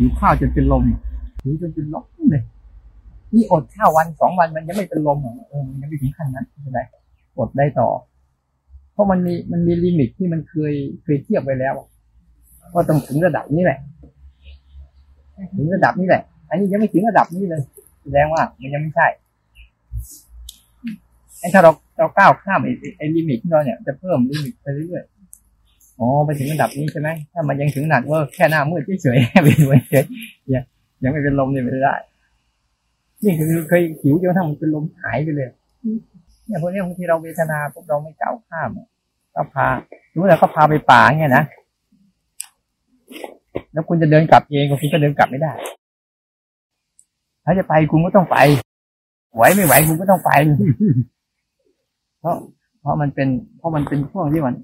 หิวข้าวจนเป็นลมหิวจนเป็นลมเลยนี่อดข้าววันสองวันมันยังไม่เป็นลมอะเออมันยังไม่ถึงขั้นนั้นไม่เป็นไรอดได้ต่อ เพราะมันมีมันมี limit ที่มันเคยเคยเทียบไว้แล้วว่าต้องถึงระดับนี้แหละ ถึงระดับนี้แหละ อันนี้ยังไม่ถึงระดับนี้เลยแสดงว่ามันยังไม่ใช่ไอ้ถ้าเราเราก้าวข้ามไอ้ไอ้ limit ของเราเนี่ยจะเพิ่ม limit ไปเรื่อย อ๋อไปถึงระดับนี้ใช่ไหมถ้ามันยังถึงหนักว่าแค่หน้ามืดเฉยๆไปดูเฉยๆยังยังไม่เป็นลมเนี่ยไม่ได้ นี่คือเคยหิวจนทั่งมันเป็นลมหายไปเลยเนี่ยพวกนี้บางทีเราเวทนาพวกเราไม่เก้าข้ามก็พาสมมติเราก็พาไปป่าเนี่ยนะแล้วคุณจะเดินกลับเองคุณก็เดินกลับไม่ได้ ถ้าจะไปคุณก็ต้องไป ไหวไม่ไหวคุณก็ต้องไปเพราะเพราะมันเป็น เพราะมันเป็นช่วงที่มัน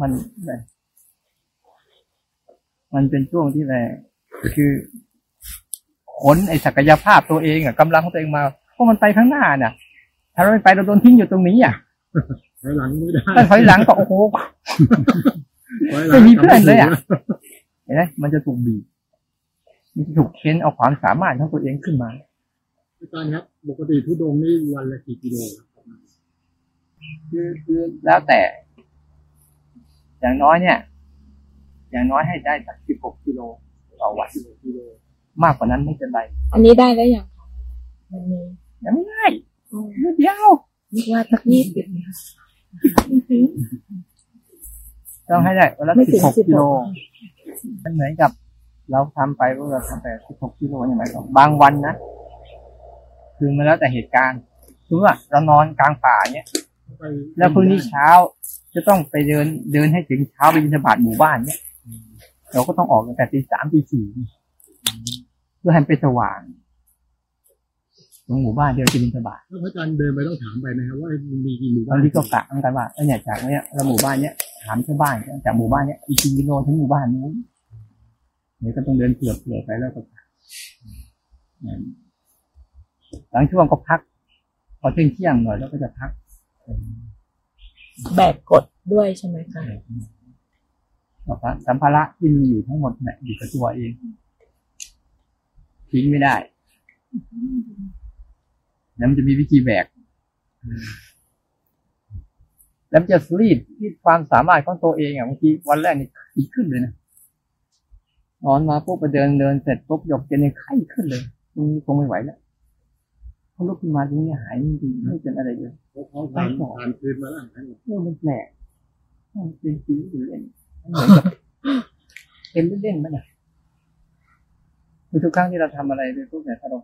มัน มันเป็นช่วงที่อะไรคือขนไอ้ศักยภาพตัวเองอะกำลังของตัวเองมาเพราะมันไปข้างหน้าน่ะถ้าเราไม่ไปเราโดนทิ้งอยู่ตรงนี้อะถอยหลังไม่ได้ถ้าถอยหลังก็โอ้โหถอยหลังไม่มีเพื่อนเลยอะเห็นไหมมันจะถูกบีบมันจะถูกเค้นเอาความสามารถของตัวเองขึ้นมาอาจารย์ครับปกติทุดงค์นี่วันละกี่กิโลครับคือคือแล้วแต่ อย่างน้อยเนี่ย อย่างน้อยให้ได้สักสิบหกกิโลต่อวันกิโลมากกว่านั้นไม่เป็นไร อันนี้ได้แล้วอย่างคะมันมียังไม่ได้อ๋อนิดเดียวนึกว่าสักยี่สิบนะคะต้องให้ได้วันละไม่ถึสิบงหกสิบกิโลหกมันเหมือนกับ เราทำไปว่าเราทำไปสิบหกกิโลอย่างไรก็บางวันนะคือมันแล้วแต่เหตุการณ์คือว่าเรานอนกลางป่าเนี่ยไปแล้วพรุ่งนี้เช้าจะต้องไปเดินเดินให้ถึงเช้าไปบิณฑบาตหมู่บ้านเนี่ย เราก็ต้องออกตั้งแต่ตีสามตีสี่เพื่อให้มันไปสว่างตรงหมู่บ้านเดียวจะบิณฑบาตแล้วพระอาจารย์เดินไปต้องถามไปไหมครับว่ามีกี่หมู่บ้าบางนทีก็กะเหมือนกันว่าเออเนี่ยจากเนี้ยเราหมู่บ้านเนี้ยถามชาวบ้านจากหมู่บ้านเนี้ยอีกกี่กิโลถึงหมู่บ้านนู้นเดี๋ยวก็ต้องเดินเผื่อเผื่อไปแล้วก็กะอืมหลังช่วงก็พัก พอเที่ยงเที่ยงๆหน่อยแล้วก็จะพัก แบกกดด้วยใช่ไหมคะบอกว่า สัมภาระที่มีอยู่ทั้งหมดเนี่ยอยู่กับตัวเอง ทิ้งไม่ได้แล้วมันจะมีวิธีแบกแล้วมันจะรีดรีดความสามารถของตัวเองอะบางทีวันแรกนี่ไข้ขึ้นเลยนะนอนมาปุ๊บไปเดินเดินเสร็จปุ๊บหยกเจนในไข้ขึ้นเลยตรงนี้คงไม่ไหวแล้วพอลุกขึ้นมาตรงนี้หายจริงๆไม่เป็นอะไรเลยเขาผ่านผ่านคืนมาแล้วนั่นเหรอเรื่องมันแปลกมันเป็นจริงหรือเล่นมัน เอ็นเล่นๆมันอะคือทุกครั้งที่เราทำอะไรไปพวกเนี่ยถ้าเรา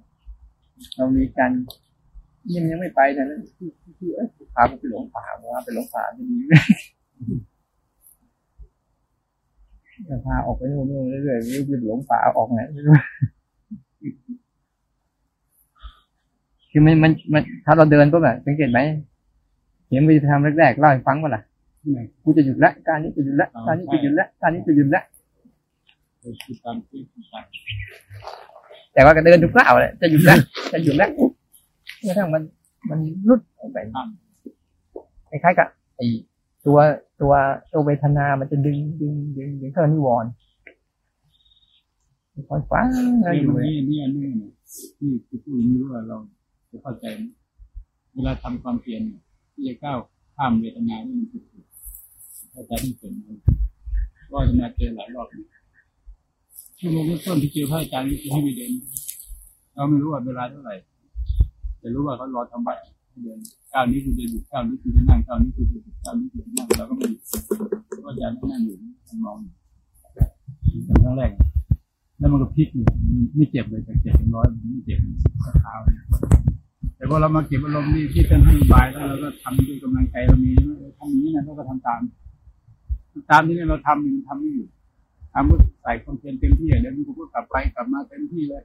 เรามีการยังยังไม่ไปนะแล้วที่ที่เอ้ยพาไปหลงป่าว่าไปหลงป่าจะดีไหมจะพาออกไปโน่นโน่นเรื่อยๆไม่รู้จะหลงป่าออกไหนไม่รู้คือมันมันมันถ้าเราเดินปุ๊บแบบสังเกตไหมเห็นวิธีทำแรกๆเล่าให้ฟังว่าล่ะ กูจะหยุดละการนี้จะหยุดละการนี้จะหยุดละการนี้จะหยุดละคือตามที่ต่างแต่ว่าก็เดินทุกคราวเลยจะหยุดละจะหยุดละกระทั่งมันมันรุดออกไปคล้ายๆกับไอ้ตัวตัวตัวเวทนา มันจะดึงดึงดึงดึงเข้านิวรณ์คอยฟังๆแล้วอยู่เลยนี่นี่อันนี้เนี่ยที่ที่พูดอย่างนี้ว่าเราจะเข้าใจ เวลาทำความเพียรเนี่ยที่จะก้าวข้ามเวทนานี่มันคือ เข้าใจที่เป็นก็จะมาเจอหลายรอบชั่วโมงต้นที่เจอพระอาจารย์ให้ไปเดินเราไม่รู้ว่าเวลาเท่าไหร่แต่รู้ว่าเขารอทำบัตรเดินก้าวนี้คือจะหยุดก้าวนี้คือจะนั่งก้าวนี้คือจะหยุดก้าวนี้คือจะนั่งเราก็ไม่หยุดเพราะอาจารย์นั่งอยู่มองอยู่ครั้งแรกแล้วมันก็พลิกอยู่ไม่เจ็บเลยจากเจ็บเป็นร้อยไม่เจ็บข้อเท้าแต่พอเรามาเก็บอารมณ์นี่ที่เป็นให้บายแล้วเราก็ทำด้วยกำลังใจเรามีทำอย่างนี้นะเราก็ทำตาม ตามที่เราทำมันทำไม่อยู่ทำก็ใส่ความเพียรเต็มที่เดี๋ยวมันก็กลับไปกลับมาเต็มที่เลย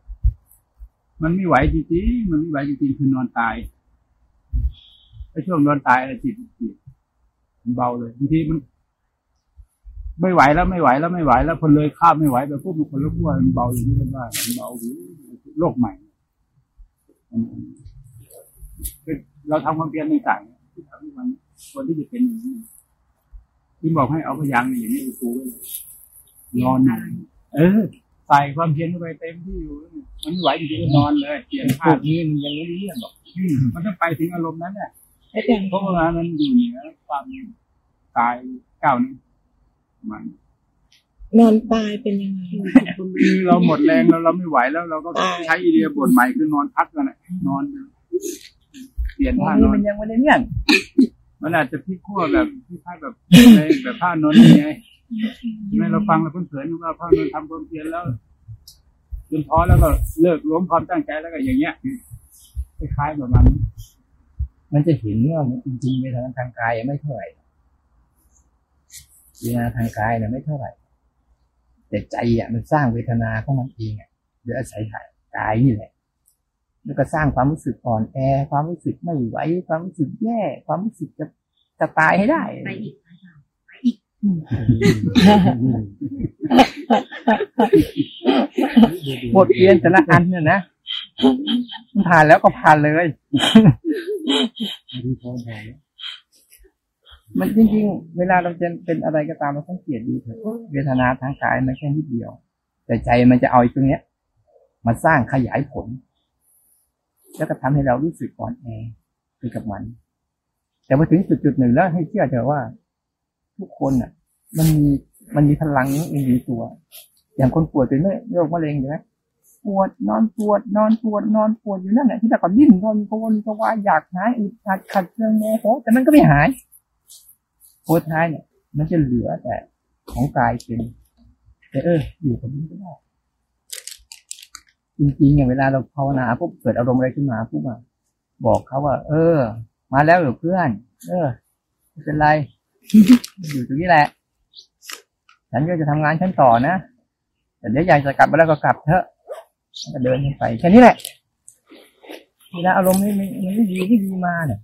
มันไม่ไหวจริงๆมันไม่ไหวจริงๆคือนอนตายไอ้ช่วงนอนตายอะไรจิตจิตมันเบาเลยบางทีมันไม่ไหวแล้วไม่ไหวแล้วไม่ไหวแล้วคนเลยข้ามไม่ไหวแบบพวกมันคนละขั้วมันเบาอย่างนี้กันว่ามันเบาหรือโรคใหม่เราทำความเพียรในต่างๆที่ทำให้มันคนที่จะเป็นอย่างนี้ ที่บอกให้เอาพยางค์อย่างนี้ไปปูไว้เลยนอนหน่อยเออใส่ความเพียรเข้าไปเต็มที่อยู่ มันไม่ไหวจริงๆก็นอนเลยเปลี่ยนพท่าวกนี้มันยังไม่รู้เรื่องหรอกอืมมันต้องไปถึงอารมณ์นั้นแหละอาจารย์เพราะว่ามันอยู่เหนือความกายก้าวนี้มันนอนตายเป็นยังไงคือเราหมดแรงแล้วเราไม่ไหวแล้ว เราก็ใช้อีเดียบทใหม่คือนอนพักกันแหละนอนเปลี่ยนพวกท่านี้นอนมันยังไม่ได้เรื่อง มันอาจจะพลิกขั้วแบบคล้ายๆแบบในแบบผ้านนท์ไงแม่เราฟังแล้วเพื่อนๆว่าผ้านนท์ทำความเพียรแล้วจนท้อแล้วก็เลิกล้มความตั้งใจแล้วก็อย่างเงี้ยคล้ายๆแบบนั้นมันจะเห็นว่ามันจริงๆเวทนาทางกายไม่เท่าไหร่เวทนาทางกายเนี่ยไม่เท่าไหร่ แต่ใจอะมันสร้างเวทนาของมันเองอะโดยอาศัยกายนี่แหละ แล้วก็สร้างความรู้สึกอ่อนแอ ความรู้สึกไม่ไหว ความรู้สึกแย่ ความรู้สึกจะจะตายให้ได้ไปอีกอาจารย์ไปอีกบทเรียนแต่ละอันเนี่ยนะมันผ่านแล้วก็ผ่านเลย มันจริงๆ เวลาเราจะเป็นอะไรก็ตามเราต้องเกียดดูเถอะเวทนาทางกายมันแค่นิดเดียว แต่ใจมันจะเอาไอ้ตรงเนี้ยมาสร้างขยายผล แล้วก็ทำให้เรารู้สึกอ่อนแอไปกับมัน แต่พอถึงจุดจุดๆหนึ่งแล้วให้เชื่อเถอะว่า ทุกคนอะ มันมีมันมีพลังนี้เองอยู่ตัว อย่างคนป่วยเป็นโรคมะเร็งใช่ไหมปวดนอนปวด นอนปวด นอนปวดอยู่นั่นแหละที่แต่ก่อนดิ้นรนกระวนกระวาอยากหายอึดอัดขัดเคืองโมโหแต่มันก็ไม่หายโคท้ายเนี่ย มันจะเหลือแต่ของกายเป็นแต่เอออยู่กับมันก็ได้ จริงๆอย่างเวลาเราภาวนาปุ๊บเกิดอารมณ์อะไรขึ้นมาปุ๊บอะบอกเขาว่า เออ มาแล้วเหรอเพื่อน เออไม่เป็นไรอยู่ตรงนี้แหละ ฉันก็จะทำงานฉันต่อนะแต่เดี๋ยวอยากจะกลับมาแล้วก็กลับเถอะก็เดินไปแค่นี้แหละเวลาอารมณ์ไม่ไม่ไม่ดีไม่ดีมาเนี่ย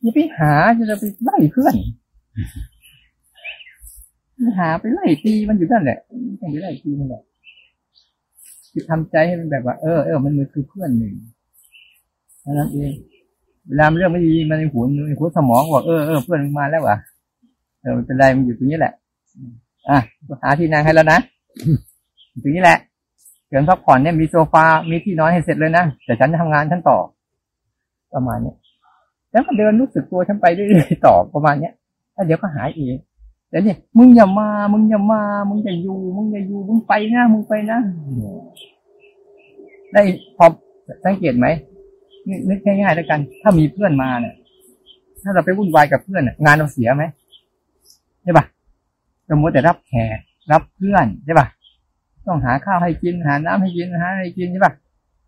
อย่าไปหาจะไปไล่เพื่อนหาไปไล่ตีมันอยู่นั่นแหละไม่ต้องไปไล่ตีมันหรอก คือทำใจให้มันแบบว่า เออเออมันมันคือเพื่อนหนึ่งนั้นเองเวลาเรื่องไม่ดีมันในหัวในหัวสมองบอกเออเออเพื่อนมันมาแล้วว่ะเออเป็นไรมันอยู่ตรงนี้แหละ อะหาที่นั่งให้แล้วนะตรงนี้แหละเกินพักผ่อนเนี่ยมีโซฟา มีที่นอนให้เสร็จเลยนะแต่ฉันจะทำงานฉันต่อ ประมาณนี้แล้วก็เดินรู้สึกตัวฉันไปเรื่อยๆต่อประมาณเนี้ยแล้วเดี๋ยวก็หายเอง แต่เนี่ย มึงอย่ามา มึงอย่ามา มึงอย่าอยู่ มึงอย่าอยู่ มึงไปนะ มึงไปนะ ได้พอสังเกตไหมนึกง่ายๆแล้วกัน ถ้ามีเพื่อนมาเนี่ย ถ้าเราไปวุ่นวายกับเพื่อนน่ะงานเราเสียไหมใช่ปะเรามัวแต่รับแขกรับเพื่อนใช่ปะต้องหาข้าวให้กินหาน้ำให้กินหาอะไรกินใช่ปะ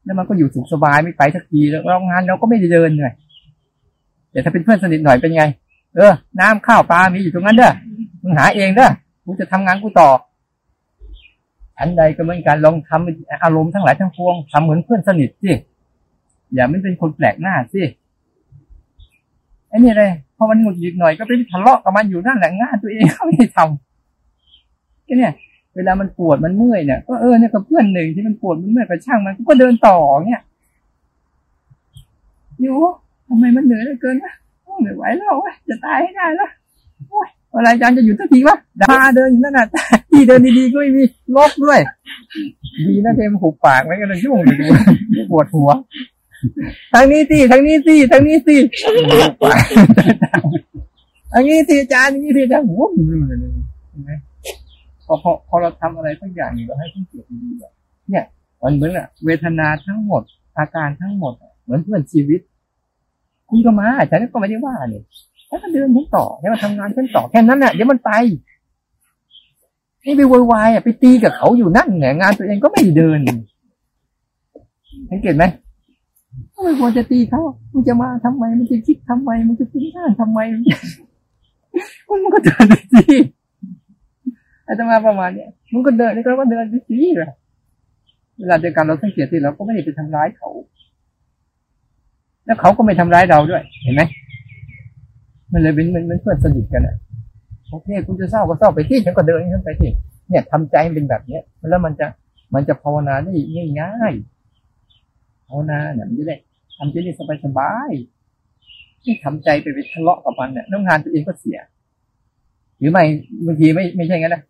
แล้วมันก็อยู่สุขสบายไม่ไปสักทีแล้วงานเราก็ไม่ได้เดินเลยแต่ถ้าเป็นเพื่อนสนิทหน่อยเป็นไง เออ น้ำข้าวปลามีอยู่ตรงนั้นเด้อ มึงหาเองเด้อกูจะทำงานกูต่อ อันใดก็เหมือนกันลองทำอารมณ์ทั้งหลายทั้งปวงทำเหมือนเพื่อนสนิทสิอย่าไม่เป็นคนแปลกหน้าสิไอ้นี่เลยพอมันหงุดหงิดหน่อยก็ไปทะเลาะกับมันอยู่นั่นแหละงานตัวเองเขาไม่ได้ทำก็เนี่ย เวลามันปวดมันเมื่อยเนี่ยก็เออเนี่ยกับเพื่อนหนึ่งที่มันปวดมันเมื่อยก็ช่างมันก็เดินต่อเนี่ยอยู่ทำไมมันเหนื่อยเหลือเกินวะไม่ไหวแล้วเว้ยจะตายให้ได้แล้วโอ้ย เมื่อไรอาจารย์จะหยุดสักทีวะพาเดินอยู่นั่นน่ะที่เดินดีๆก็ไม่มีลบด้วย ดีนะเทมหุบปากไว้กันเลยยุ่งเลยปวดหัวทางนี้สิทางนี้สิทางนี้สิหุบปากอันนี้สิอาจารย์อันนี้สิอาจารย์โอ้โหเห็นไหมพอพอพอเราทำอะไรสักอย่างเราให้ที่เกียรติดีๆเนี่ยมันเหมือนอะเวทนาทั้งหมด อาการทั้งหมด เหมือนเพื่อนชีวิต คุณก็มาฉันก็ไม่ได้ว่าเนี่ย ฉันเดินฉันต่อฉันมาทำงานฉันต่อแค่นั้นน่ะเดี๋ยวมันไปนี่ไปวายอะไปตีกับเขาอยู่นั่นไงงานตัวเองก็ไม่เดินสังเกตไหมไม่ควรจะตีเขามึงจะมาทำไมมึงจะคิดทำไมมึงจะฟุ้งซ่านทำไม มันก็เดินไปสิอาตมาประมาณเนี้ยมึงก็เดินนี่ก็ว่าเดินไปสิเลยเวลาเจอกันเราสังเกตสิเราก็ไม่ได้ไปทำร้ายเขา แล้วเขาก็ไม่ทำร้ายเราด้วย เห็นไหม มันเลยเป็นมันมันเพื่อนสนิทกันอะโอเคคุณจะเศร้าก็เศร้าไปที่ฉันก็เดินฉันไปที่เนี่ยทำใจเป็นแบบเนี้ยแล้วมันจะมันจะภาวนาได้ง่ายๆภาวนาเนี่ยมันจะได้ทำใจได้สบายๆที่ทำใจไปไปทะเลาะกับมันเนี่ยแล้วงานตัวเองก็เสีย หรือไม่บางทีไม่ไม่ใช่งั้นนะ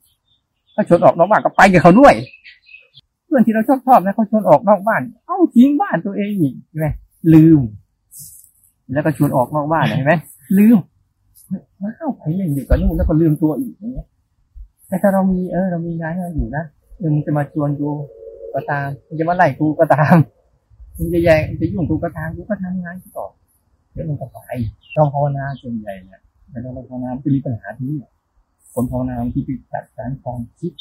ถ้าชนออกนอกบ้านก็ไปกับเขาด้วยเพื่อนที่เราชอบชอบนะเขาชวนออกนอกบ้าน เอ้าทิ้งบ้านตัวเองอีกใช่ไหมลืม แล้วก็ชวนออกนอกบ้านเห็นไหมลืม มันเข้าไปเล่นอยู่กับนู่นแล้วก็ลืมตัวอีกอย่างเงี้ยแต่ถ้าเรามีเออ เรามีงานเราอยู่นะเออมึงจะมาชวนกูก็ตามมึงจะมาไล่กูก็ตามมึงจะแย่งมึงจะยุ่งกูก็ตามกูก็ทำงานต่อเดี๋ยวมันก็ไปเราภาวนาส่วนใหญ่เนี่ยแต่เราภาวนาจะมีปัญหาที่นี่คนภาวนาที่ไปจัดการความคิด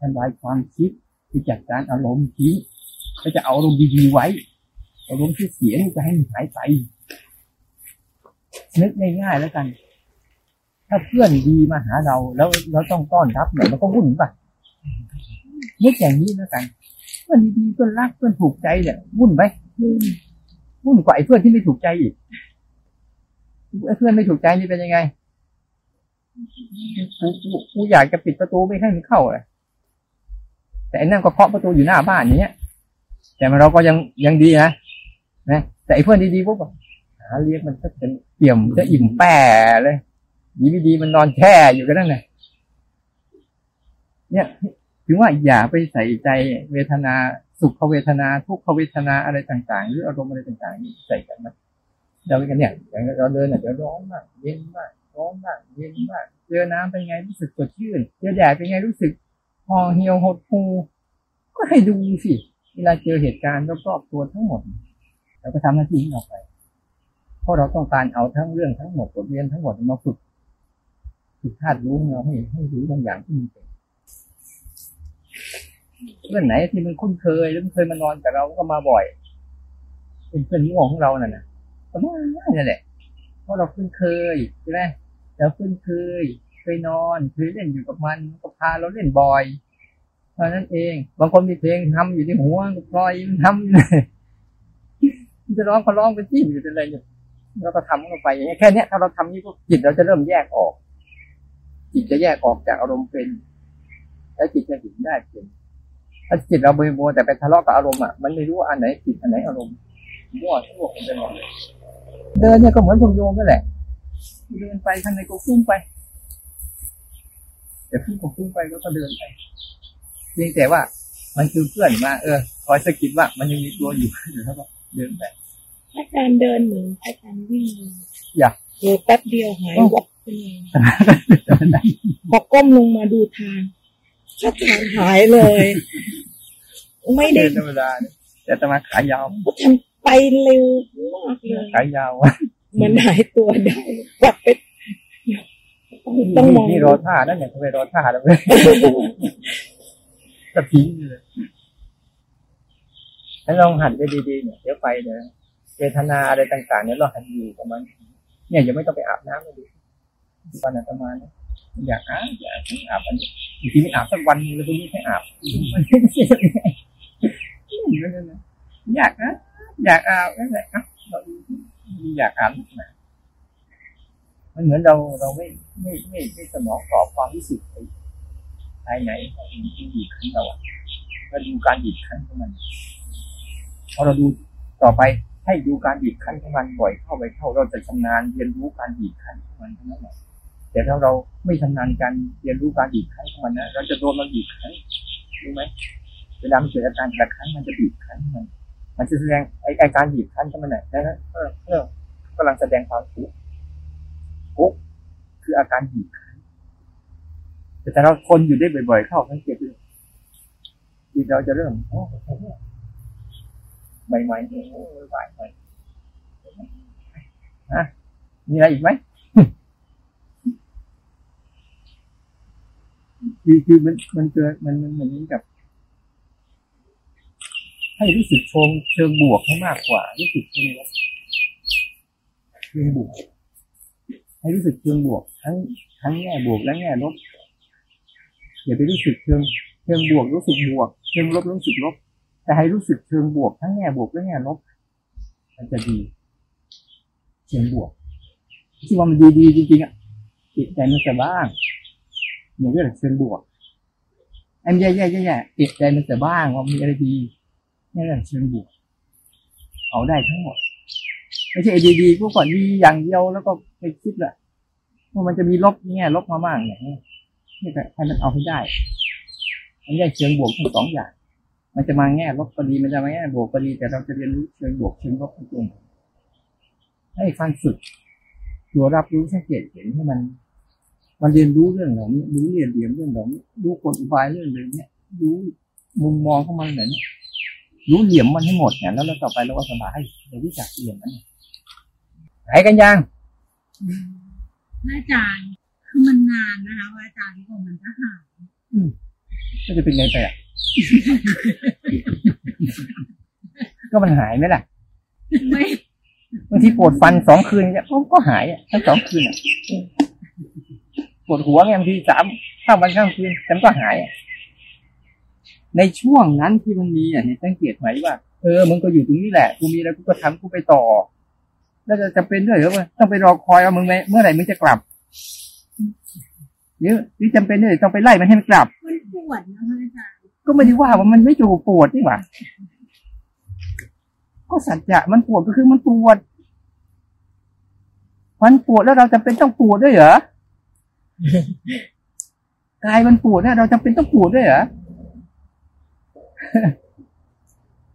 ทำลายความคิดไปจัดการอารมณ์ทิ้งก็จะเอาอารมณ์ดีๆไว้อารมณ์ที่เสียนี่จะให้มันหายไป นึกง่ายๆแล้วกัน ถ้าเพื่อนดีมาหาเรา แล้วเราต้องต้อนรับเนี่ยมันก็วุ่นป่ะนึกอย่างนี้แล้วกัน เพื่อนดีๆเพื่อนรักเพื่อนถูกใจเนี่ยวุ่นไหมวุ่นกว่าไอ้เพื่อนที่ไม่ถูกใจอีกไอ้เพื่อนไม่ถูกใจนี่เป็นยังไงกูกูอยากจะปิดประตูไม่ให้มันเข้าเลยแต่ไอ้นั่นก็เคาะประตูอยู่หน้าบ้านอย่างเงี้ย แต่เราก็ยังยังดีนะนะแต่ไอ้เพื่อนดีๆพวกหาเรียกมันจะเป็นเปี่ยมจะอิ่มแป้เลยดีไม่ดีมันนอนแช่อยู่กันนั่นแหละเนี่ยถึงว่าอย่าไปใส่ใจเวทนาสุขเวทนา ทุกขเวทนาอะไรต่าง ๆ หรืออารมณ์อะไรต่างๆนี่ใส่กันนะเราเป็นกันเนี่ยอย่างเราเดินเนี่ยเดี๋ยวร้อนมากเย็นมากร้อนมากเย็นมากเจอน้ำเป็นไงรู้สึกสดชื่นเจอแดดเป็นไงรู้สึกห่อเหี่ยวหดหูก็ให้ดูสิเวลาเจอเหตุการณ์รอบๆตัวทั้งหมดเราก็ทำหน้าที่ของเราไปเพ ราะเราต้องการเอาทั้งเรื่องทั้งหมดบทเรียนทั้งหมดมาฝึกฝึกธาตุรู้งเราให้ให้รู้บางอย่างที่มันเป็นเพื่อนไหนที่มันคุ้นเคยหรือมันเคยมานอนกับเราก็มาบ่อย เป็นเพื่อนร่วมของเราน่ะนะก็ไม่นี่แหละ เพราะเราคุ้นเคยใช่ไหมเราคุ้นเคยเคยนอนเคยเล่นอยู่กับมันก็พาเราเล่นบ่อยเท่านั้นเอง บางคนมีเพลงทำอยู่ในหัวก็ปล่อยมันทำอยู่เลยจะร้องก็ร้องไปที่อยู่อะไรอยู่ เราก็ทำกันไปอย่างนี้แค่นี้ถ้าเราทำนี่ก็จิตเราจะเริ่มแยกออก จิตจะแยกออกจากอารมณ์เป็น แล้วจิตจะเห็นได้เป็นถ้าจิตเราเบยโบแต่ไปทะเลาะกับอารมณ์อะมันไม่รู้อันไหนจิตอันไหนอารมณ์มั่วทั่วไปหมดเลยเดินเนี่ยก็เหมือนพวกโยมนั่นแหละเดินไปข้างในก็ฟุ้งไปเดี๋ยวฟุ้งก็ฟุ้งไปแล้วก็เดินไปเพียงแต่ว่ามันคือเพื่อนมาเออคอยสะกิดว่ามันยังมีตัวอยู่แล้วก็เดินไป อาจารย์เดินเหมือนอาจารย์วิ่งเลยอยากเดินแป๊บเดียวหายวับไปเลยเดินได้พอก้มลงมาดูทางอาจารย์หายเลย ไม่ได้เดินธรรมดาเนี่ยแต่ตมาขายาวก็ทำไปเร็วมากเลยขายาวเหมันหายตัวได้กลับไปต้องมองนี่รอท่านั่นเนี่ยทำไมรอท่าแล้วเลยก็ทิ้งเลยแล้วลองหันไปดีๆเนี่ยเดี๋ยวไปเนี่ย เวทนาอะไรต่างๆเนี่ยเราหันอยู่กับมันเนี่ยยังไม่ต้องไปอาบน้ำเลยดิวันอาตมาเนี่ยอยากอาบอยากอาบอันนี้บางทีไม่อาบสักวันนึงเลยพวกนี้ให้อาบอยากนะอยากอาบนั่นแหละอะเราอยากอาบนะมันเหมือนเราเราไม่ไม่ไม่ไม่สมองตอบความรู้สึกภายในที่บีบคั้นเราอะเราดูการบีบคั้นของมันพอเราดูต่อไป ให้ดูการบีบคั้นของมันบ่อยเข้าไปเข้าเราจะชำนาญเรียนรู้การบีบคั้นของมันเท่านั้นแหละแต่ถ้าเราไม่ชำนาญการเรียนรู้การบีบคั้นของมันนะเราจะโดนมันบีบคั้นรู้ไหมเวลามันเกิดอาการแต่ละครั้งมันจะบีบคั้นมัน มันจะแสดงไอ้ไอ้การบีบคั้นของมันเนี่ยนะเออเออกำลังแสดงความทุกข์ทุกข์คืออาการบีบคั้นแต่ถ้าเราทนอยู่ได้บ่อย ๆ เข้าสังเกตดูจิตเราจะเริ่มโอ้โห ใหม่ๆโอ้โหใหม่ใหม่ฮะมีอะไรอีกไหมคือคือมันมันเกิดมันมันเหมือนกับ ให้รู้สึกชงเชิงบวกให้มากกว่า รู้สึกเชิงลบเชิงบวก ให้รู้สึกเชิงบวก ทั้งทั้งแง่บวกและแง่ลบอย่าไปรู้สึกเชิงเชิงบวกรู้สึกบวก เชิงลบรู้สึกลบ แต่ให้รู้สึกเชิงบวกทั้งแง่บวกและแง่ลบมันจะดี เชิงบวกที่ว่ามันดีๆจริงๆอะจิตใจมันจะบ้างอย่างนี้แหละเชิงบวกไอ้แย่ๆแย่ๆจิตใจมันจะบ้างว่ามีอะไรดีนี่แหละเชิงบวก เอาได้ทั้งหมดไม่ใช่ดีๆพวกก่อนดีอย่างเดียวแล้วก็ไปคิดแหละว่ามันจะมีลบแง่ลบมาบ้างอย่างนี้นี่ก็ให้มันเอาให้ได้มันได้เชิงบวกทั้งสองอย่าง มันจะมาแง่ลบก็ดีมันจะมาแง่บวกก็ดีแต่เราจะเรียนรู้เชิงบวกเชิงลบตรงๆให้การฝึกตัวรับรู้สังเกตเห็นให้มัน มันเรียนรู้เรื่องเหล่านี้รู้เรียนเรียนเรื่องเหล่านี้รู้กลอุบายเรื่องเลยเนี่ยรู้มุมมองของมันแบบนี้รู้เหลี่ยมมันให้หมดเนี่ยแล้วเราต่อไปเราก็สบายเรารู้จักเหลี่ยมมันหายกันยังพระอาจารย์คือมันนานนะคะพระอาจารย์ที่ผมมันจะหายก็จะเป็นไงไปอะ ก็มันหายไหมล่ะ ไม่บางทีปวดฟันสองคืนเนี่ยก็หายอะทั้งสองคืนอะปวดหัวไงบางทีสามข้ามวันข้ามคืนแต่มันก็หายอะในช่วงนั้นที่มันมีอะเนี่ยสังเกตไหมว่า เออมึงก็อยู่ตรงนี้แหละกูมีอะไรกูก็ทำกูไปต่อ แล้วจะจำเป็นด้วยเหรอวะต้องไปรอคอยว่ามึงไหมเมื่อไหร่มึงจะกลับหรือหรือจำเป็นด้วยต้องไปไล่มันให้มันกลับมันปวดนะพระอาจารย์ ก็ไม่ได้ว่าว่ามันไม่จูปวดนี่หว่าก็สัจจะมันปวดก็คือมันปวด มันปวดแล้วเราจำเป็นต้องปวดด้วยเหรอกายมันปวดเนี่ยเราจำเป็นต้องปวดด้วยเหรอ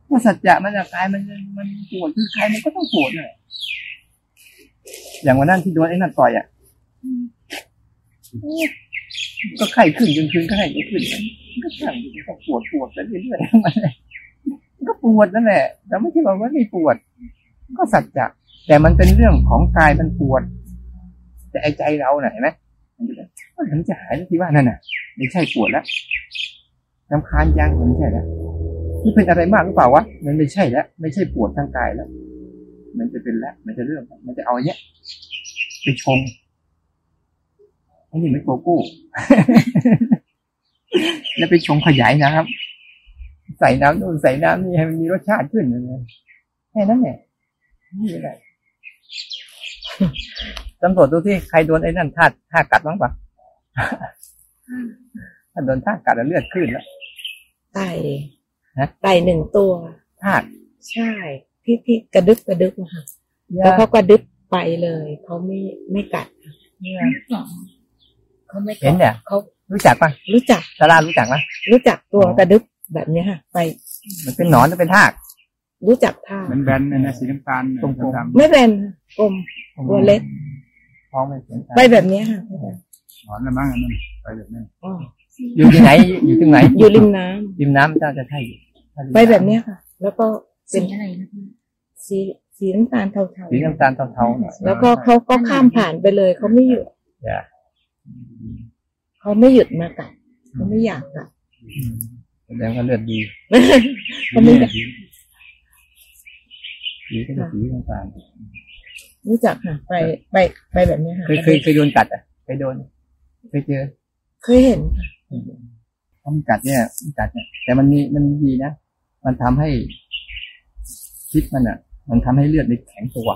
ก็สัจจะมันอะกายมันมันปวดคือกายมันก็ต้องปวดเลยอย่างวันนั้นที่โดนไอ้นั่นต่อยอะ ก็ไข้ขึ้นจนคืนก็ไข้ขึ้นก็ช่างก็ปวดปวดไปเรื่อยๆมันก็ปวดนั่นแหละแต่ไม่ใช่ว่ามันไม่ปวด ก็สัจจะแต่มันเป็นเรื่องของกายมันปวด แต่ไอ้ใจเราน่ะเห็นไหมมันจะก็ถึงจะหายที่ว่านั่นน่ะไม่ใช่ปวดแล้วน้ำคาญยังมันไม่ใช่แล้วนี่เป็นอะไรมากหรือเปล่าวะมันไม่ใช่แล้วไม่ใช่ปวดทางกายแล้ว มันจะเป็นแล้วมันจะเรื่องมันจะเอาเนี้ยไปชง อันนี้ไม่โกโก้แล้วไปชงขยายน้ำใส่น้ำนู่นใส่น้ำนี่ให้มันมีรสชาติขึ้นเลยแค่นั้นแหละไม่มีอะไรตำรวจดูที่ใครโดนไอ้นั่นท่าท่ากัดบ้างปะถ้าโดนท่ากัดแล้วเลือดขึ้นแล้วไก่ฮะไก่หนึ่งตัวท่าใช่ที่ที่กระดึบกระดึบอะค่ะแล้วเขากระดึบไปเลยเขาไม่ไม่กัดค่ะ เขาไม่กัดเห็นเนี่ยเขารู้จักปะรู้จักซาร่ารู้จักปะรู้จักตัวอ๋อกระดึบแบบเนี้ยค่ะ ไป มันเป็นหนอนหรือเป็นทาก รู้จักท่ามันแบนๆนะนะสีน้ำตาลตรงๆดำไม่เป็นกลมตัวเล็กท้องไม่เป็นทากไปแบบเนี้ยค่ะๆหนอนละมั้งอันนั้นไปแบบนั้นอ๋ออยู่ที่ไหน อยู่ที่ไหน อยู่ริมน้ำริมน้ำน่าจะใช่อยู่ถ้าริมไปแบบเนี้ยค่ะ แล้วก็เป็สีนอะไรนะพี่สีสีน้ำตาลเทาสีน้ำตาลเทาๆหน่อยๆแล้วก็เขาก็ข้ามผ่านไปเลยเขาไม่หยุดอย่า เขาไม่หยุดมากัดเขาไม่อยากกัดแสดงว่าเลือดดีเขาไม่อยากสีก็จะสีน้ำตาลรู้จักค่ะ ไปไปไปแบบเนี้ยค่ะเคยเคยเคยโดนกัดอะเคยโดนเคยเจอ เคยเห็นค่ะเพราะมันกัดเนี่ยมันกัดเนี่ยแต่มันมีมันดีนะมันทำให้พิษมันอะ มันทำให้เลือดในแข็งตัว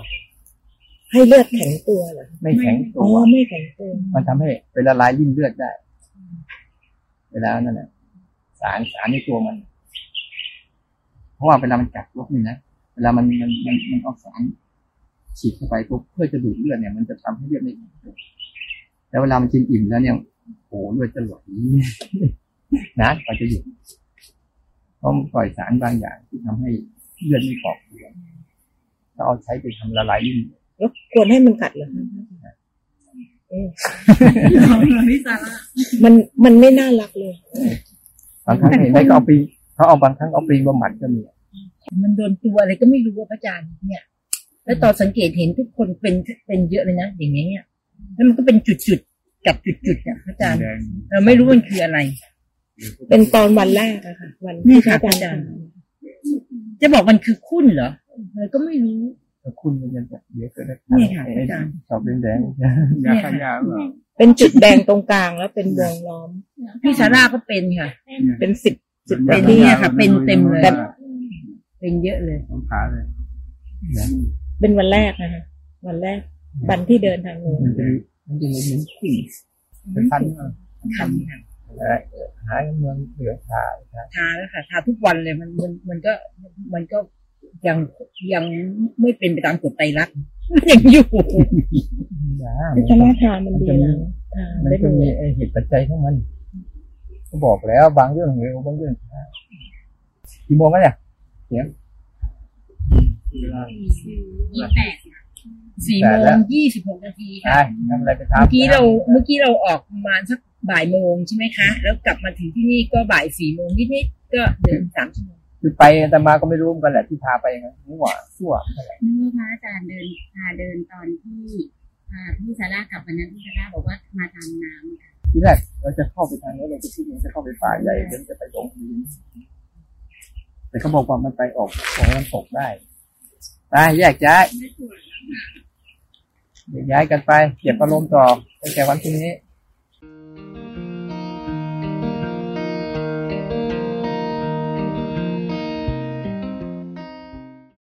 ให้เลือดแข็งตัวเหรอไม่แข็งตัอ๋อวไม่แข็งตัวมันทำให้เป็นละลายริ่มเลือดได้ เวลานั่นแหละสารสารในตัวมัน เพราะว่าเวลามันกัดพวกนี้นะเวลามันมันมันมันเอาสารฉีดเข้าไปปุ๊บเพื่อจะดูดเลือดเนี่ย มันจะทำให้เลือดไม่อิ่มตัวแล้วเวลามันกินอิ่มแล้วเนี่ยโอ้โหเลือดจะไหลนะกว่าจะหยุดเพราะมันปล่อยสารบางอย่างที่ทำให้เลือดไม่เกาะตัวเราเอาใช้ไปทำละลายริ่ม แล้วควรให้มันกัดเหรอคะเออพี่สาระมันมันไม่น่ารักเลยบางครั้งเห็นไหมก็เอาปีเขาเอาบางครั้งเอาปีบำบัดก็มีมันโดนตัวอะไรก็ไม่รู้ว่าพระอาจารย์เนี่ย แล้วตอนสังเกตเห็นทุกคนเป็นเป็นเยอะเลยนะอย่างเงี้ยแล้วมันก็เป็นจุดๆกับจุดๆเนี่ยพระอาจารย์แดงเราไม่รู้มันคืออะไร เป็นตอนวันแรกอะค่ะ วันนี่ที่พค่ะระอาจารย์อาจารย์จะบอกมันคือคุ้นเหรอเราก็ไม่รู้แต่ คุณมันยังจะเยอะเกินนี่ค่ะอาจารย์ชอบแดงยาฆ่ายาหรือเปล่าเป็นจุดแดงตรงกลางแล้วเป็นวงล้อม พี่ซาร่าก็เป็นค่ะ เป็นสิบสิบเป็นที่เนี่ยค่ะ เป็นเต็มเลยแบบเป็นเยอะเลยสองขาเลย เป็นวันแรกนะคะวันแรกวันที่เดินทางนู้นมันจะมันจะเหมือนขุ่นเป็นฟันมาทำค่ะหายเมืองเหลือชาครับทาแล้วค่ะทาทุกวันเลยมันมันมันก็มันก็ ยังยังไม่เป็นไปตามกฎไตรลักษณ์ยังอยู่ยาพิจารณาทานมันดีนะทานมันได้ก็เลมียไอเหตุปัจจัยของมัน ก็บอกแล้วบางเรื่องเร็วบางเรื่องช้ากี่โมงแล้วเนี่ยเสียงเวลายี่แปดสี่แปโมดแล้วงยี่สิบหกนาทีใช่ค่ะทำอะไรไปทำเมื่อกี้เราเมื่อกี้เราออกประมาณสักบ่ายโมงใช่ไหมคะ แล้วกลับมาถึงที่นี่ก็บ่ายสี่โมงนิดๆก็เดินสามชั่วโมง คือไปแต่มาก็ไม่รู้เหมือนกันแหละที่พาไปยังไงมั่วซั่วอะไรนี่พระอาจารย์เดินพาเดินตอนที่พาพี่ซาร่ากลับวันนั้นพี่ซาร่าบอกว่ามาทางน้ำค่ะที่แรกเราจะเข้าไปทางนี้เราจะคิดว่าจะเข้าไปป่าใหญ่เดี๋ยวจะไปลงดินแต่เขาบอกว่ามันไปออกออกมันตกได้ไปแยกย้ายแยกย้ายกันไปเก็บอารมณ์ต่อตั้งแต่วันพรุ่งนี้